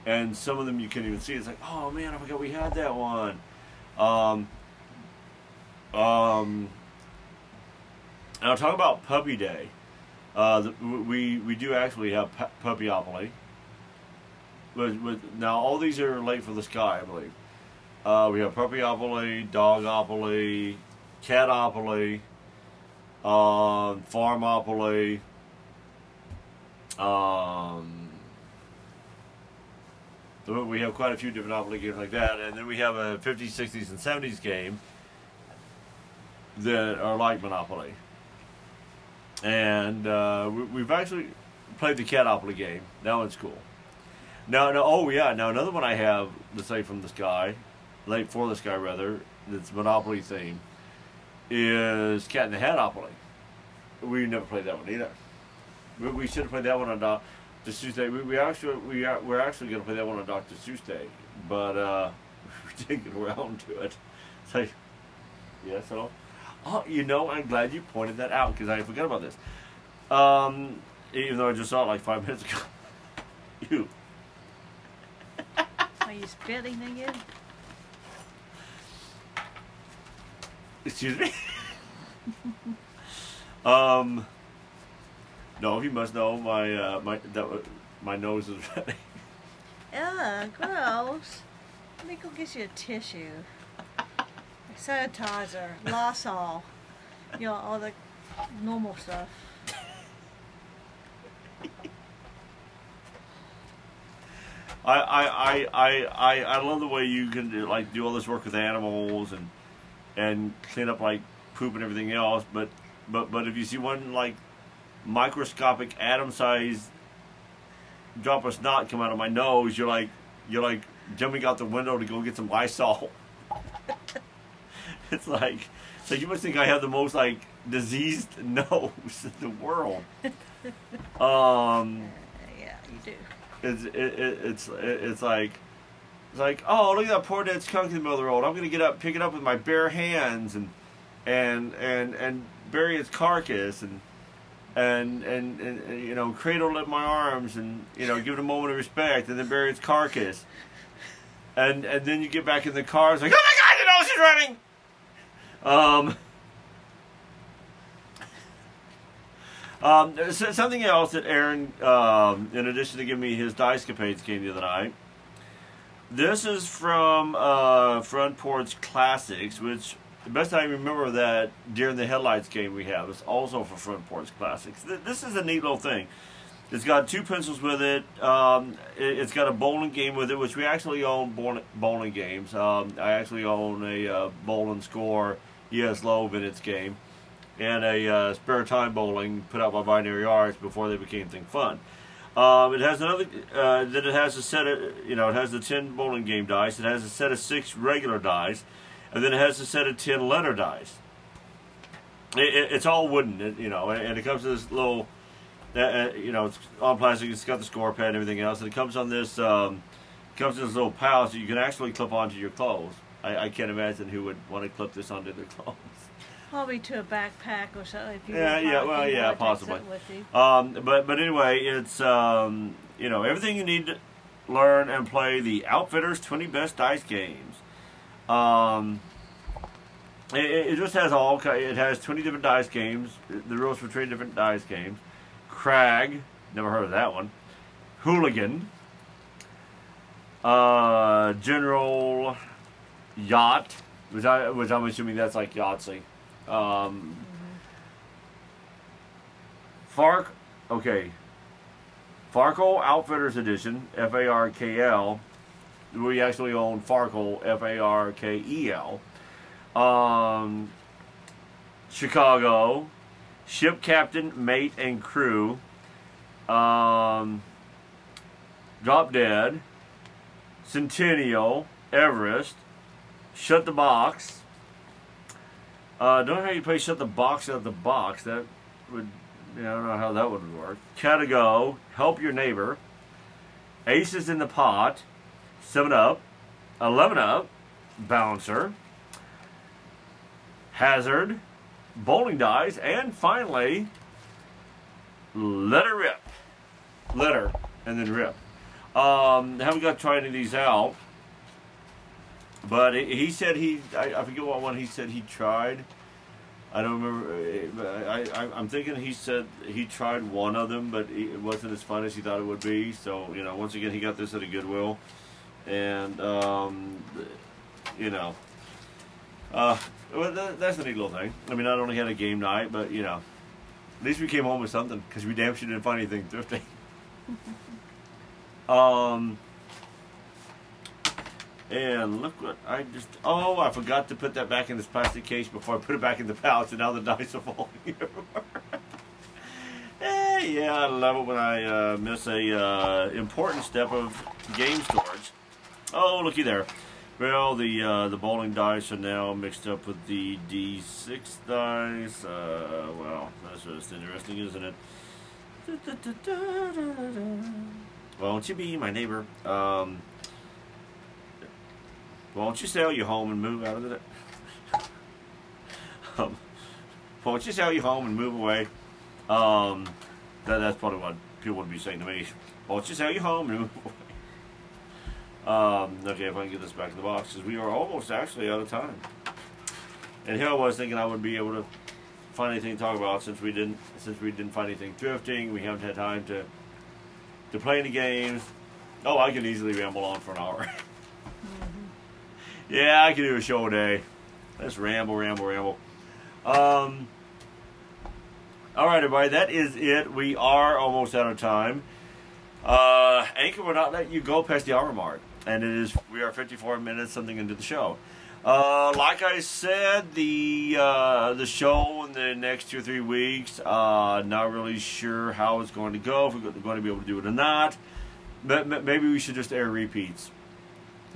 and some of them you can't even see. It's like oh man I forgot we had that one. Um, um, and I'll talk about Puppy Day. Uh, the, we we do actually have pu- Puppyopoly. With, with, now all these are late for the sky, I believe. Uh, we have Puppyopoly, Dogopoly, Catopoly, um, Farmopoly. Um, so we have quite a few different Opoly games like that, and then we have a 50s, 60s, and 70s game that are like Monopoly. And uh, we, we've actually played the Catopoly game. That one's cool. Now, no, oh yeah, now another one I have, let's say from the sky, late for the sky rather, that's Monopoly theme, is Cat in the Hatopoly. We never played that one either. We, we should have played that one on Dr. Seuss Day. We, we actually we are we're actually going to play that one on Dr. Seuss Day, but uh, we didn't get around to it. So, yeah, so oh, you know, I'm glad you pointed that out because I forgot about this. Um, even though I just saw it like five minutes ago. you. Are you spitting again? Excuse me. um. No, you must know my uh, my that my nose is ready. Ugh, gross. Let me go get you a tissue. Sanitizer, Lysol, you know, all the normal stuff. I, I, I, I, I, I love the way you can do, like do all this work with animals and and clean up like poop and everything else. But but but if you see one like microscopic atom sized drop a snot come out of my nose, you're like you're like jumping out the window to go get some Lysol. it's like so you must think I have the most like diseased nose in the world. Um, yeah, you do. it's it, it, it's it, it's like it's like oh look at that poor dead skunk in the middle of the road. I'm gonna get up, pick it up with my bare hands, and and and and bury its carcass, and and and, and, you know cradle it in my arms, and you know give it a moment of respect, and then bury its carcass. And and then you get back in the car. It's like, oh my God, your nose is running. Um. Um, something else that Aaron, um, in addition to giving me his dice capades, came the other night. This is from uh, Front Porch Classics, which the best I remember that during the headlights game we have is also for Front Porch Classics. Th- This is a neat little thing. It's got two pencils with it. Um, it it's got a bowling game with it, which we actually own bowling, games. Um, I actually own a uh, bowling score ES Low Vintage game and a uh, spare time bowling put out by Binary Arts before they became Think Fun. Um, it has another. Uh, then it has a set of you know it has the ten bowling game dice. It has a set of six regular dice, and then it has a set of ten letter dice. It, it, it's all wooden, it, you know, and, and it comes to this little. Uh, uh, you know, it's on plastic. It's got the score pad and everything else, and it comes on this. Um, comes in this little pouch that you can actually clip onto your clothes. I, I can't imagine who would want to clip this onto their clothes. Probably to a backpack or something. Yeah, yeah, well, yeah, possibly. With. Um, but but anyway, it's um, you know everything you need to learn and play the Outfitters 20 Best Dice Games. Um, it, it just has all. It has 20 different dice games. The rules for 20 different dice games. Crag, never heard of that one. Hooligan. Uh, General Yacht, which I which I'm assuming that's like Yahtzee. Um, Fark, okay. Farkle Outfitters Edition, F A R K L. We actually own Farkle, F A R K E L. Um, Chicago, Ship Captain, Mate, and Crew. Um, Drop Dead, Centennial, Everest, Shut the Box. Uh, don't know how you play Shut the Box out of the box. That would I don't know how that would work. Catago, Help Your Neighbor, Aces in the Pot, 7 Up, 11 Up, Bouncer, Hazard, Bowling Dice, and finally, Let Her Rip. Letter, and then Rip. Um, haven't got to try any of these out. But he said he, I, I forget what one he said he tried. I don't remember. uh, I, I, I'm thinking he said he tried one of them, but it wasn't as fun as he thought it would be. So you know, once again, he got this at a Goodwill, and um, you know, uh, well, that, that's a neat little thing. I mean, not only had a game night, but you know, at least we came home with something because we damn sure didn't find anything thrifty. um. And look what I just. Oh, I forgot to put that back in this plastic case before I put it back in the pouch, and now the dice are falling everywhere. eh, yeah, I love it when I uh, miss a uh, important step of game storage. Oh, looky there. Well, the uh, the bowling dice are now mixed up with the D6 dice. Uh, well, that's just interesting, isn't it? Won't you be my neighbor? Um, won't you sell your home and move out of the? um, won't you sell your home and move away? Um, that, that's probably what people would be saying to me. Won't you sell your home and move away? Um, okay, if I can get this back in the box, because we are almost actually out of time. And here I was thinking I would be able to find anything to talk about since we didn't since we didn't find anything thrifting. We haven't had time to to play any games. Oh, I could easily ramble on for an hour. yeah, I could do a show a day. Let's ramble, ramble, ramble. Um, all right, everybody, that is it. We are almost out of time. Uh, Anchor will not let you go past the hour mark, and it is we are 54 minutes something into the show. Uh, like I said, the uh, the show in the next two or three weeks, uh, not really sure how it's going to go, if we're going to be able to do it or not. Ma- ma- Maybe we should just air repeats.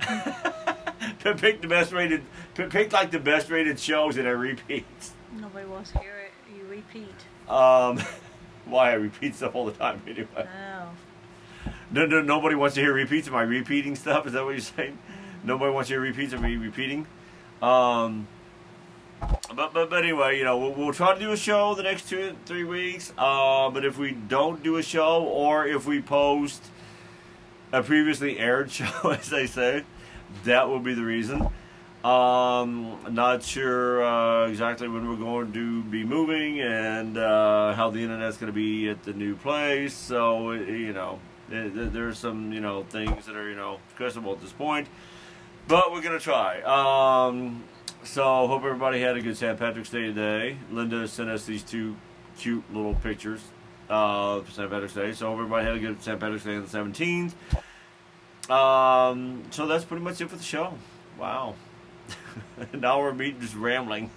pick the best rated, pick like the best rated shows and air repeats. Nobody wants to hear it. You repeat. Um, why I repeat stuff all the time anyway. Oh. No, no, nobody wants to hear repeats. Am I repeating stuff? Is that what you're saying? Nobody wants to hear repeats of me repeating. Um, but, but but anyway, you know, we'll, we'll try to do a show the next two three weeks. Uh, but if we don't do a show, or if we post a previously aired show, as they say, that will be the reason. Um, not sure uh, exactly when we're going to be moving and uh, how the internet's going to be at the new place. So you know, there's some you know things that are you know questionable at this point, but we're gonna try. Um, so hope everybody had a good St. Patrick's Day today. Linda sent us these two cute little pictures uh, for St. Patrick's Day. So hope everybody had a good St. Patrick's Day on the 17th. Um, so that's pretty much it for the show. Wow. now we're me just rambling.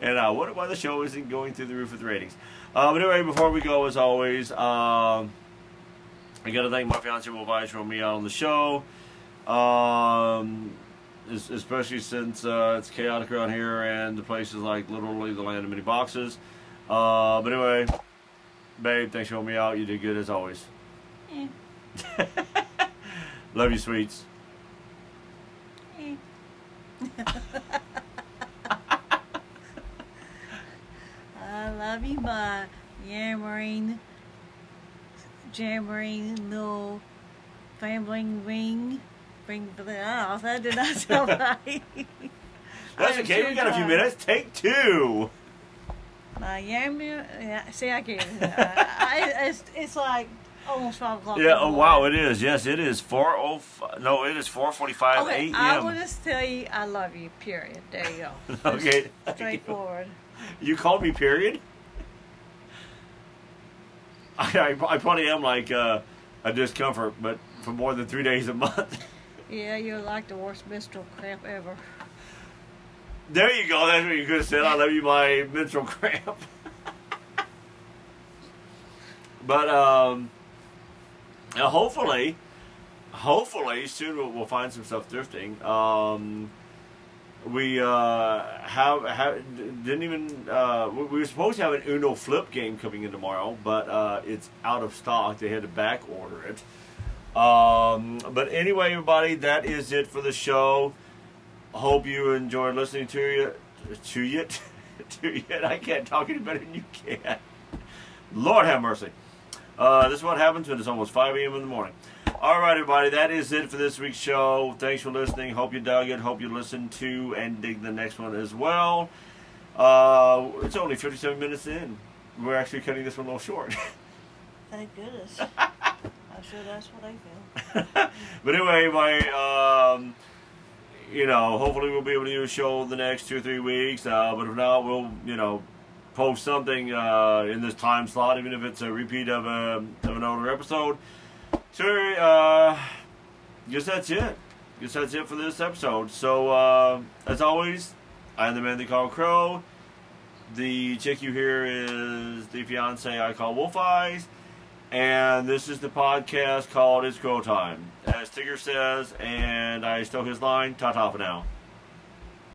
And I wonder why the show isn't going through the roof with ratings. Uh, but anyway, before we go, as always, um, I got to thank my fiance Wolf Eyes for me out on the show. Um, especially since uh, it's chaotic around here and the place is like literally the land of many boxes. Uh, but anyway, babe, thanks for helping me out. You did good as always. Eh, Love you, sweets. eh. I love you, my yammering, jammering little fambling ring. Ring, oh, that did not sound right. That's okay. We got a few minutes. Take two. My yammering, yeah, see, I can't. I, I, it's, it's like almost 5 o'clock. Yeah. Oh wow, it is. Yes, it is four oh. No, it is four forty-five Okay, a.m. I will just tell you I love you, period. There you go. Okay. Straightforward. You called me period? I, I, I probably am like uh, a discomfort, but for more than three days a month. Yeah, you're like the worst menstrual cramp ever. there you go. That's what you could have said. I love you, my menstrual cramp. but um, hopefully, hopefully soon we'll, we'll find some stuff thrifting. Um, we uh, have, have didn't even uh, we we were supposed to have an Uno flip game coming in tomorrow, but uh, it's out of stock. They had to back order it. Um, but anyway, everybody, that is it for the show. Hope you enjoyed listening to you. To you, to you. I can't talk any better than you can. Lord have mercy. Uh, this is what happens when it's almost 5 a.m. in the morning. All right, everybody, that is it for this week's show. Thanks for listening. Hope you dug it. Hope you listened to and dig the next one as well. Uh, it's only 57 minutes in. We're actually cutting this one a little short. Thank goodness. I'm sure that's what I feel. but anyway, my um, you know, hopefully we'll be able to do a show the next two or three weeks. Uh, but if not, we'll you know post something uh, in this time slot, even if it's a repeat of a of an older episode. So, uh, guess that's it. Guess that's it for this episode. So, uh, as always, I'm the man they call Crow. The chick you hear is the fiance I call Wolf Eyes. And this is the podcast called It's Crow Time. As Tigger says, and I stole his line, ta ta for now.